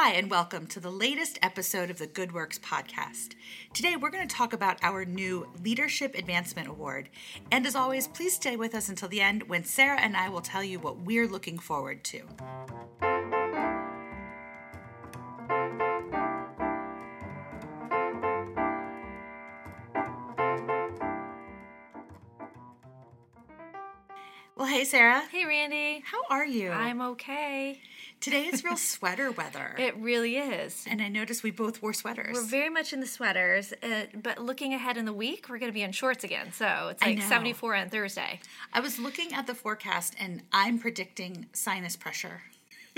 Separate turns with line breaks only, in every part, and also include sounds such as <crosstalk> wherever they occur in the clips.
Hi, and welcome to the latest episode of the Good Works podcast. Today, we're going to talk about our new Leadership Advancement Award. And as always, please stay with us until the end when Sara and I will tell you what we're looking forward to. Hey, Sara.
Hey, Randi.
How are you?
I'm okay.
Today is real <laughs> sweater weather.
It really is.
and I noticed we both wore sweaters.
We're very much in the sweaters, uh, but looking ahead in the week, we're going to be in shorts again. So it's like 74 on Thursday.
I was looking at the forecast and I'm predicting sinus pressure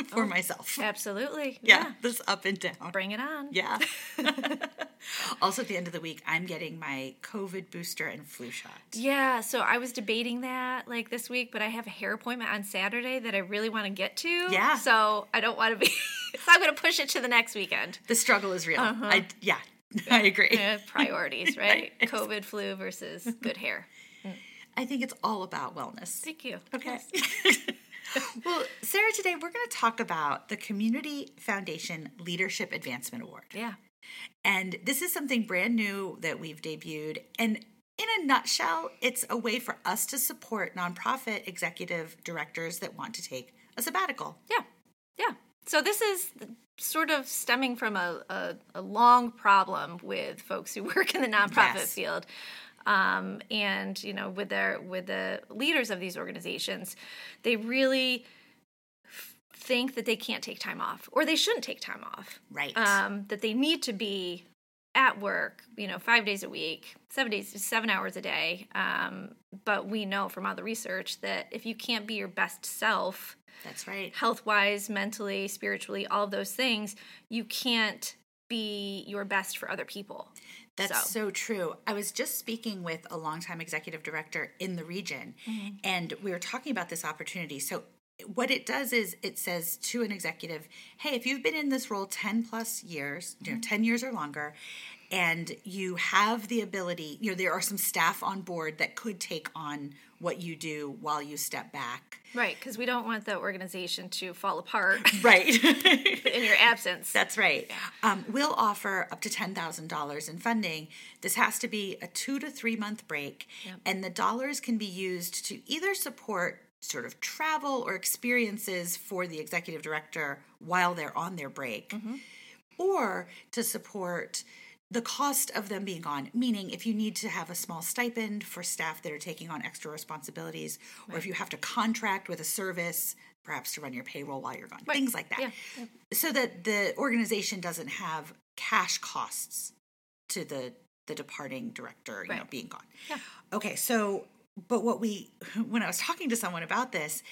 <laughs> for myself.
Absolutely.
Yeah, this up and down.
Bring it on.
Yeah. <laughs> <laughs> also, at the end of the week, I'm getting my COVID booster and flu shot.
Yeah, so I was debating that like this week, but I have a hair appointment on Saturday that I really want to get to.
Yeah.
So I don't want to be, so I'm going to push it to the next weekend.
The struggle is real. I, yeah, I agree.
Uh, priorities, right? COVID, flu versus good hair.
I think it's all about wellness.
Thank you.
Okay.
Yes. <laughs>
well, Sara, today we're going to talk about the Community Foundation Leadership Advancement Award.
Yeah.
And this is something brand new that we've debuted. And in a nutshell, it's a way for us to support nonprofit executive directors that want to take a sabbatical.
Yeah, yeah. So this is sort of stemming from a, a, a long problem with folks who work in the nonprofit
Yes.
field. Um, and you know, with their with the leaders of these organizations, they really f- think that they can't take time off, or they shouldn't take time off.
Right.
Um, that they need to be at work, you know, five days a week, seven days, seven hours a day. Um, but we know from all the research that if you can't be your best self,
That's right.
health wise, mentally, spiritually, all of those things, you can't be your best for other people.
That's
So-
so. true. I was just speaking with a longtime executive director in the region,
Mm-hmm.
and we were talking about this opportunity. So, what it does is it says to an executive, hey, if you've been in this role 10 plus years, you know,
Mm-hmm.
10 years or longer, and you have the ability, you know, there are some staff on board that could take on what you do while you step back.
Right, because we don't want the organization to fall apart <laughs>
Right. <laughs>
in your absence.
That's right. Um, we'll offer up to $10,000 in funding. This has to be a two to three month break, and the dollars can be used to either support sort of travel or experiences for the executive director while they're on their break, or to support the cost of them being gone, meaning if you need to have a small stipend for staff that are taking on extra responsibilities, or if you have to contract with a service, perhaps to run your payroll while you're gone, things like that.
Yeah,
so that the organization doesn't have cash costs to the the departing director, you know, being gone.
Yeah.
Okay, so but what we when I was talking to someone about this,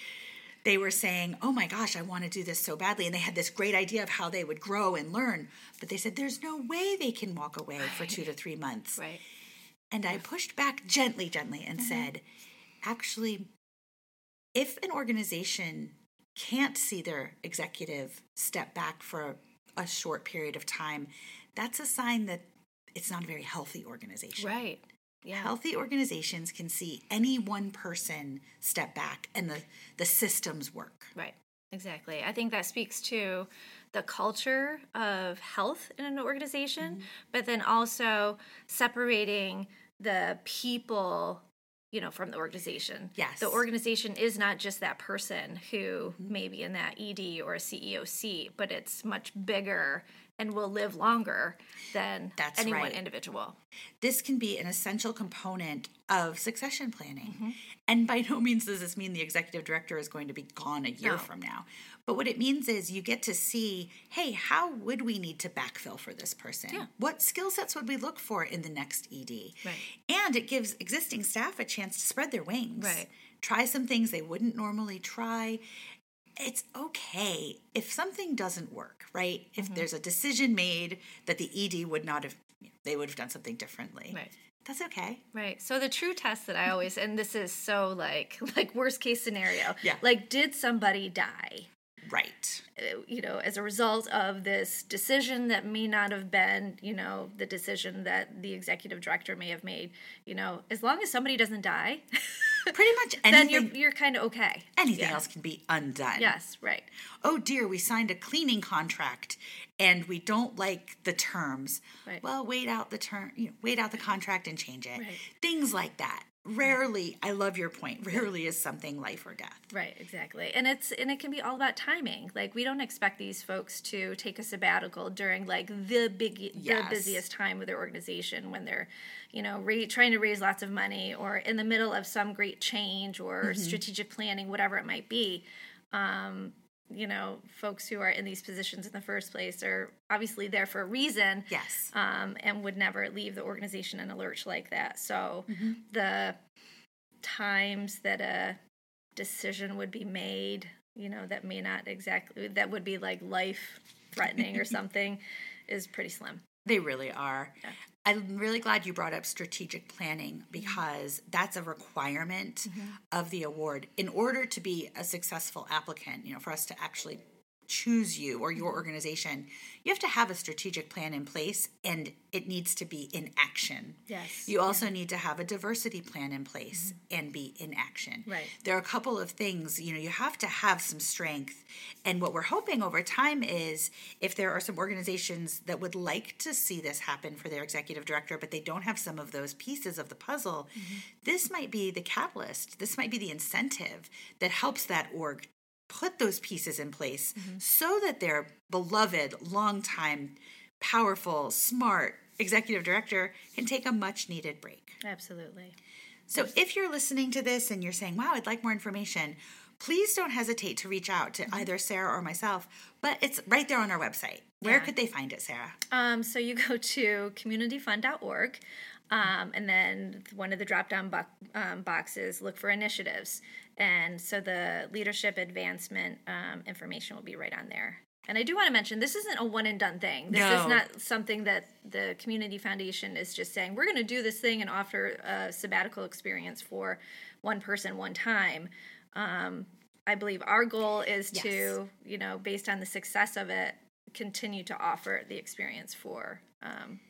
they were saying, "Oh my gosh, I want to do this so badly," and they had this great idea of how they would grow and learn, but they said there's no way they can walk away for two to three months.
right.
And I pushed back gently, gently, and mm-hmm. said, actually, if an organization can't see their executive step back for a short period of time, that's a sign that it's not a very healthy organization.
Right. Yeah.
Healthy organizations can see any one person step back and the, the systems work.
Right. Exactly. I think that speaks to the culture of health in an organization,
Mm-hmm.
but then also separating the people, you know, from the organization.
Yes.
The organization is not just that person who may be in that ED or a CEO seat, but it's much bigger and will live longer than
That's
any one individual.
this can be an essential component of succession planning.
Mm-hmm.
And by no means does this mean the executive director is going to be gone a year
No.
from now. But what it means is you get to see hey, how would we need to backfill for this person?
Yeah.
What skill sets would we look for in the next ED?
Right.
And it gives existing staff a chance to spread their wings.
Right.
Try some things they wouldn't normally try. It's okay if something doesn't work, right?
Mm-hmm.
If there's a decision made that the ED would not have, they would have done something differently.
Right.
That's okay.
Right. So the true test that I always and this is so like <laughs> like worst case scenario.
Yeah.
Like did somebody die?
Right.
uh, You know, as a result of this decision that may not have been, you know, the decision that the executive director may have made, you know, as long as somebody doesn't die, <laughs>
Pretty much <laughs>
then
anything.
you're you're kind of okay.
anything
Yeah.
else can be undone.
Yes, right.
Oh dear, we signed a cleaning contract and we don't like the terms.
Right.
Well, wait out the term, you know, wait out the contract and change it.
Right.
Things like that. Rarely, I love your point. Rarely is something life or death.
Right, exactly. And it's and it can be all about timing. Like we don't expect these folks to take a sabbatical during like the big
Yes.
the busiest time of their organization when they're, you know, ra- trying to raise lots of money or in the middle of some great change or
Mm-hmm.
strategic planning, whatever it might be. Um, you know, folks who are in these positions in the first place are obviously there for a reason.
Yes.
um, and would never leave the organization in a lurch like that. So
Mm-hmm.
the times that a decision would be made, you know, that may not exactly that would be like life threatening or <laughs> something, is pretty slim.
They really are.
Yeah.
I'm really glad you brought up strategic planning mm-hmm. because that's a requirement mm-hmm. of the award. In order to be a successful applicant, you know, for us to actually choose you or your mm-hmm. organization, you have to have a strategic plan in place and it needs to be in action.
Yes.
You also need to have a diversity plan in place mm-hmm. and be in action.
Right.
There are a couple of things, you know, you have to have some strength. And what we're hoping over time is if there are some organizations that would like to see this happen for their executive director, but they don't have some of those pieces of the puzzle, mm-hmm. this might be the catalyst. This might be the incentive that helps that org put those pieces in place so that their beloved, longtime, powerful, smart executive director can take a much needed break.
Absolutely.
So if you're listening to this and you're saying, wow, I'd like more information, please don't hesitate to reach out to either Sara or myself. But it's right there on our website. Where
Yeah.
could they find it, Sara?
Um, so you <laughs> go to communityfund.org, um, and then one of the drop-down bo- um, boxes look for initiatives, and so the leadership advancement um, information will be right on there. And I do want to mention this isn't a one and done thing. This
No.
is not something that the Community Foundation is just saying we're going to do this thing and offer a sabbatical experience for one person one time. Um, I believe our goal is
Yes.
to, you know, based on the success of it, continue to offer the experience for um,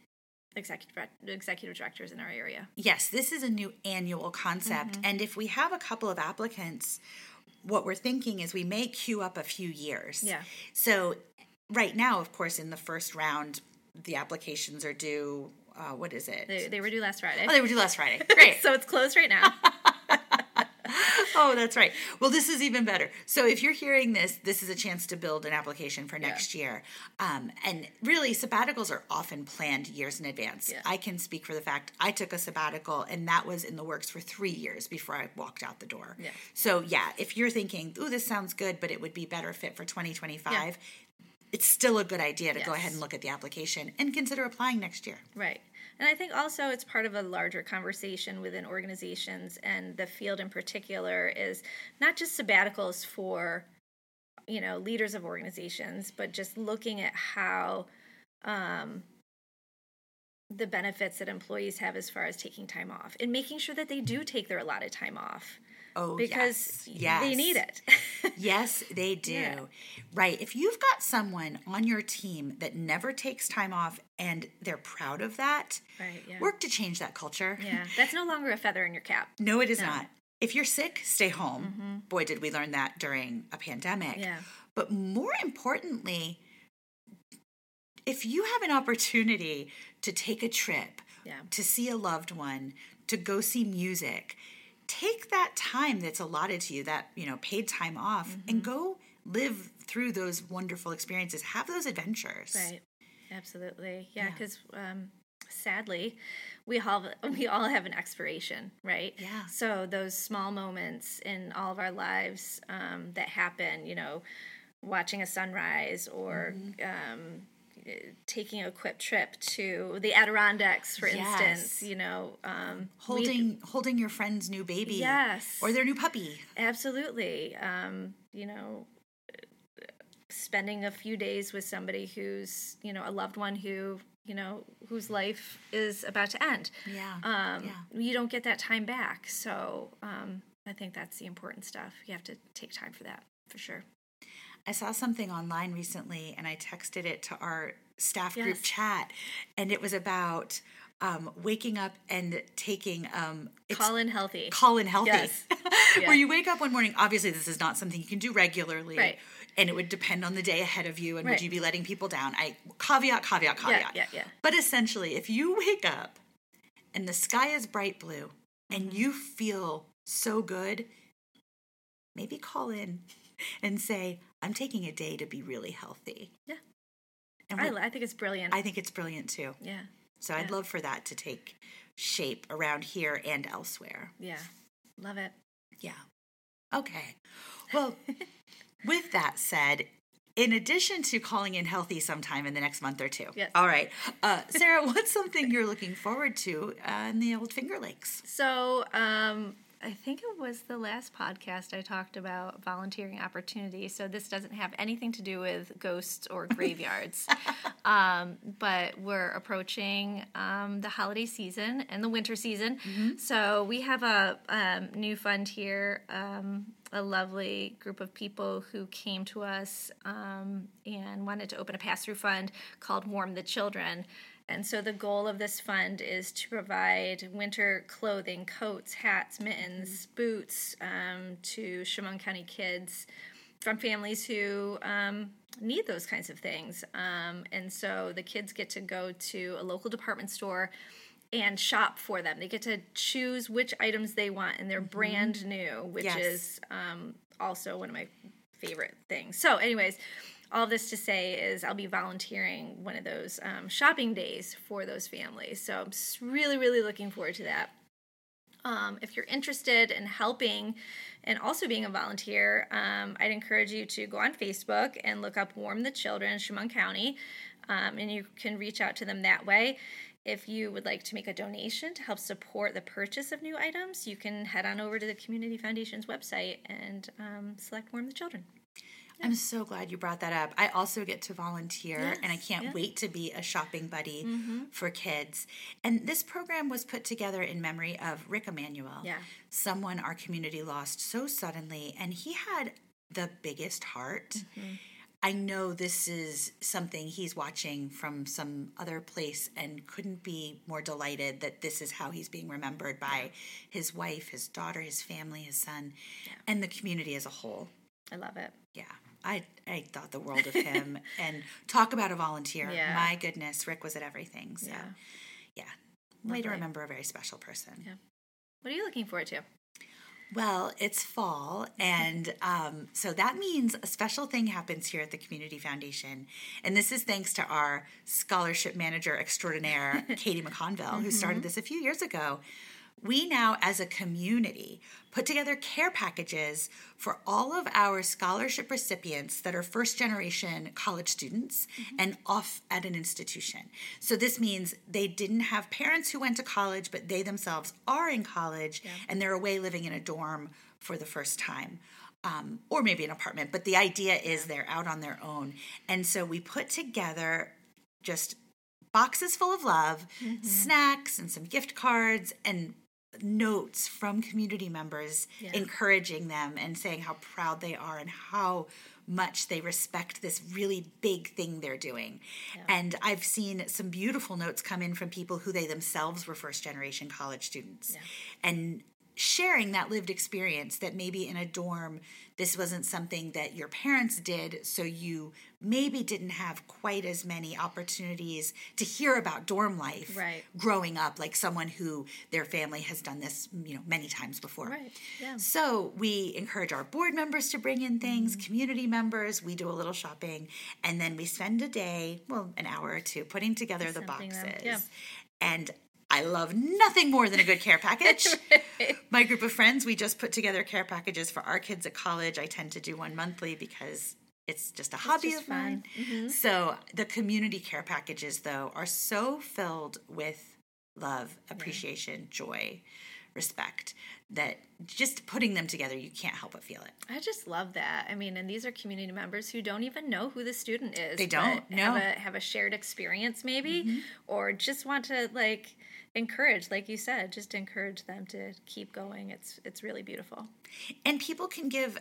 executive executive directors in our area.
Yes, this is a new annual concept. And if we have a couple of applicants, what we're thinking is we may queue up a few years.
Yeah.
So, right now, of course, in the first round, the applications are due. Uh, what is it?
They, they were due last Friday.
oh, they were due last Friday. <laughs> Great.
so it's closed right now. <laughs>
oh, that's right. Well, this is even better. So if you're hearing this, this is a chance to build an application for next year. Um, and really, sabbaticals are often planned years in advance.
Yeah.
I can speak for the fact I took a sabbatical, and that was in the works for three years before I walked out the door.
Yeah.
So yeah, if you're thinking, "Ooh, this sounds good," but it would be better fit for 2025. It's still a good idea to go ahead and look at the application and consider applying next year.
Right. And I think also it's part of a larger conversation within organizations and the field in particular is not just sabbaticals for you know leaders of organizations, but just looking at how um, the benefits that employees have as far as taking time off and making sure that they do take their allotted time off
Oh,
because
yes.
they need it. <laughs>
Yes, they do.
Yeah.
Right. If you've got someone on your team that never takes time off and they're proud of that,
right. Yeah.
work to change that culture.
yeah. That's no longer a feather in your cap.
No, it is not. If you're sick, stay home. Boy, did we learn that during a pandemic.
Mm-hmm. Yeah.
But more importantly, if you have an opportunity to take a trip,
Yeah.
to see a loved one, to go see music, take that time that's allotted to you, that, you know, paid time off,
Mm-hmm.
and go live through those wonderful experiences. Have those adventures.
Right. Absolutely. Yeah,
Yeah.
because um, sadly, we all we all have an expiration, right?
Yeah.
So those small moments in all of our lives um, that happen, you know, watching a sunrise or
Mm-hmm.
um, taking a quick trip to the Adirondacks, for
Yes.
instance, you know, um, we-
Holding holding your friend's new baby.
Yes.
Or their new puppy.
Absolutely. Um, you know, spending a few days with somebody who's, you know, a loved one who, you know, whose life is about to end.
Yeah.
Um,
yeah.
You don't get that time back. So um, I think that's the important stuff. You have to take time for that, for sure.
I saw something online recently and I texted it to our staff group chat and it was about um, waking up and taking um,
Call in healthy.
call in healthy,
Yes. <laughs> Yeah.
where you wake up one morning. Obviously, this is not something you can do regularly,
Right.
And it would depend on the day ahead of you, and
Right.
would you be letting people down? I caveat, caveat, caveat.
yeah, yeah.
But essentially, if you wake up and the sky is bright blue and you feel so good, maybe call in and say, "I'm taking a day to be really healthy."
Yeah.
And
I, I think it's brilliant.
I think it's brilliant too.
yeah.
So I'd love for that to take shape around here and elsewhere.
Yeah. Love it.
Yeah. Okay. Well, <laughs> with that said, in addition to calling in healthy sometime in the next month or two.
Yes.
All right. Uh, Sara, what's something you're looking forward to uh, in the old Finger Lakes?
So, um, I think it was the last podcast I talked about volunteering opportunities. So, this doesn't have anything to do with ghosts or <laughs> graveyards. um, but we're approaching um, the holiday season and the winter season. So, we have a um, new fund here. Um, a lovely group of people who came to us um, and wanted to open a pass through fund called Warm the Children. And so the goal of this fund is to provide winter clothing, coats, hats, mittens, boots um, to Chemung County kids from families who um, need those kinds of things. Um, and so the kids get to go to a local department store and shop for them. They get to choose which items they want, and they're brand new, which
Yes.
is um, also one of my favorite things. So, anyways, all this to say is I'll be volunteering one of those um, shopping days for those families. So I'm really, really looking forward to that. Um, if you're interested in helping and also being a volunteer, um, I'd encourage you to go on Facebook and look up Warm the Children, Chemung County, um, and you can reach out to them that way. If you would like to make a donation to help support the purchase of new items, you can head on over to the Community Foundation's website and um, select Warm the Children.
I'm so glad you brought that up. I also get to volunteer, and I can't
yeah.
wait to be a shopping buddy mm-hmm. for kids. And this program was put together in memory of Rick Emanuel,
Yeah.
someone our community lost so suddenly, and he had the biggest heart. Mm-hmm. I know this is something he's watching from some other place and couldn't be more delighted that this is how he's being remembered by his wife, his daughter, his family, his son, and the community as a whole.
I love it.
Yeah, I I thought the world of him. <laughs> and talk about a volunteer.
Yeah.
My goodness, Rick was at everything. So yeah,
Yeah.
way to remember a very special person.
Yeah. What are you looking forward to?
Well, it's fall, and <laughs> um, so that means a special thing happens here at the Community Foundation. And this is thanks to our scholarship manager extraordinaire, <laughs> Katie McConville, who started this a few years ago. We now, as a community, put together care packages for all of our scholarship recipients that are first generation college students and off at an institution. So, this means they didn't have parents who went to college, but they themselves are in college and they're away living in a dorm for the first time. Um, or maybe an apartment, but the idea is they're out on their own. And so we put together just boxes full of love, snacks, and some gift cards, and notes from community members
Yeah.
encouraging them and saying how proud they are and how much they respect this really big thing they're doing. And I've seen some beautiful notes come in from people who they themselves were first generation college students. And sharing that lived experience that maybe in a dorm this wasn't something that your parents did so you maybe didn't have quite as many opportunities to hear about dorm life
Right.
growing up like someone who their family has done this you know many times before
Right, yeah.
so we encourage our board members to bring in things
Mm-hmm.
community members we do a little shopping and then we spend a day well an hour or two putting together the boxes
yeah.
and I love nothing more than a good care package. <laughs> My group of friends, we just put together care packages for our kids at college. I tend to do one monthly because it's just a hobby
just
of mine.
Mm-hmm.
So the community care packages, though, are so filled with love, appreciation, joy, respect that just putting them together, you can't help but feel it.
I just love that. I mean, and these are community members who don't even know who the student is.
They don't, no.
Have a, have a shared experience, maybe, or just want to like encourage, like you said, just encourage them to keep going. It's it's really beautiful.
And people can give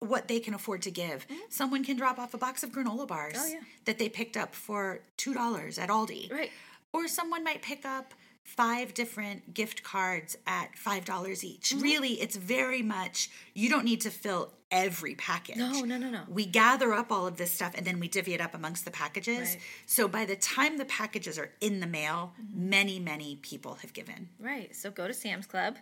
what they can afford to give. Someone can drop off a box of granola bars
Mm-hmm. Oh, yeah.
that they picked up for $2 at Aldi.
Right.
Or someone might pick up five different gift cards at $5 each. Really, it's very much, you don't need to fill every package.
No, no, no, no.
We gather up all of this stuff and then we divvy it up amongst the packages.
Right.
So by the time the packages are in the mail,
Mm-hmm.
many, many people have given.
Right. So go to Sam's Club,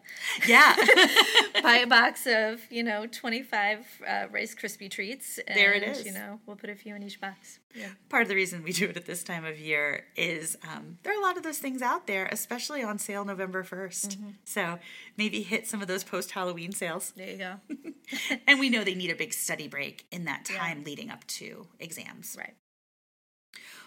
Yeah. <laughs>
buy a box <laughs> of, you know, 25 uh, Rice Krispie treats. And,
There it is.
You know, we'll put a few in each box. Yeah.
Part of the reason we do it at this time of year is um, there are a lot of those things out there, especially on sale November 1st.
Mm-hmm.
So maybe hit some of those post Halloween sales.
There you go. <laughs>
and we know they need a big study break in that time leading up to exams.
right.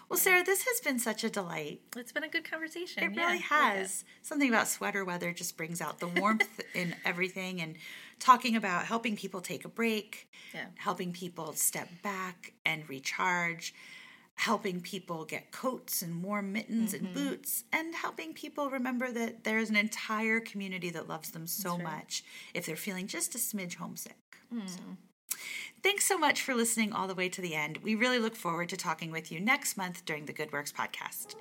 Well, Sara, this has been such a delight.
It's been a good conversation.
It
Yeah,
really
I like it.
has. Something about sweater weather just brings out the warmth <laughs> in everything and talking about helping people take a break,
Yeah.
helping people step back and recharge, helping people get coats and warm mittens
Mm-hmm.
and boots, and helping people remember that there's an entire community that loves them so
right.
much if they're feeling just a smidge homesick. Thanks so much for listening all the way to the end. We really look forward to talking with you next month during the Good Works podcast.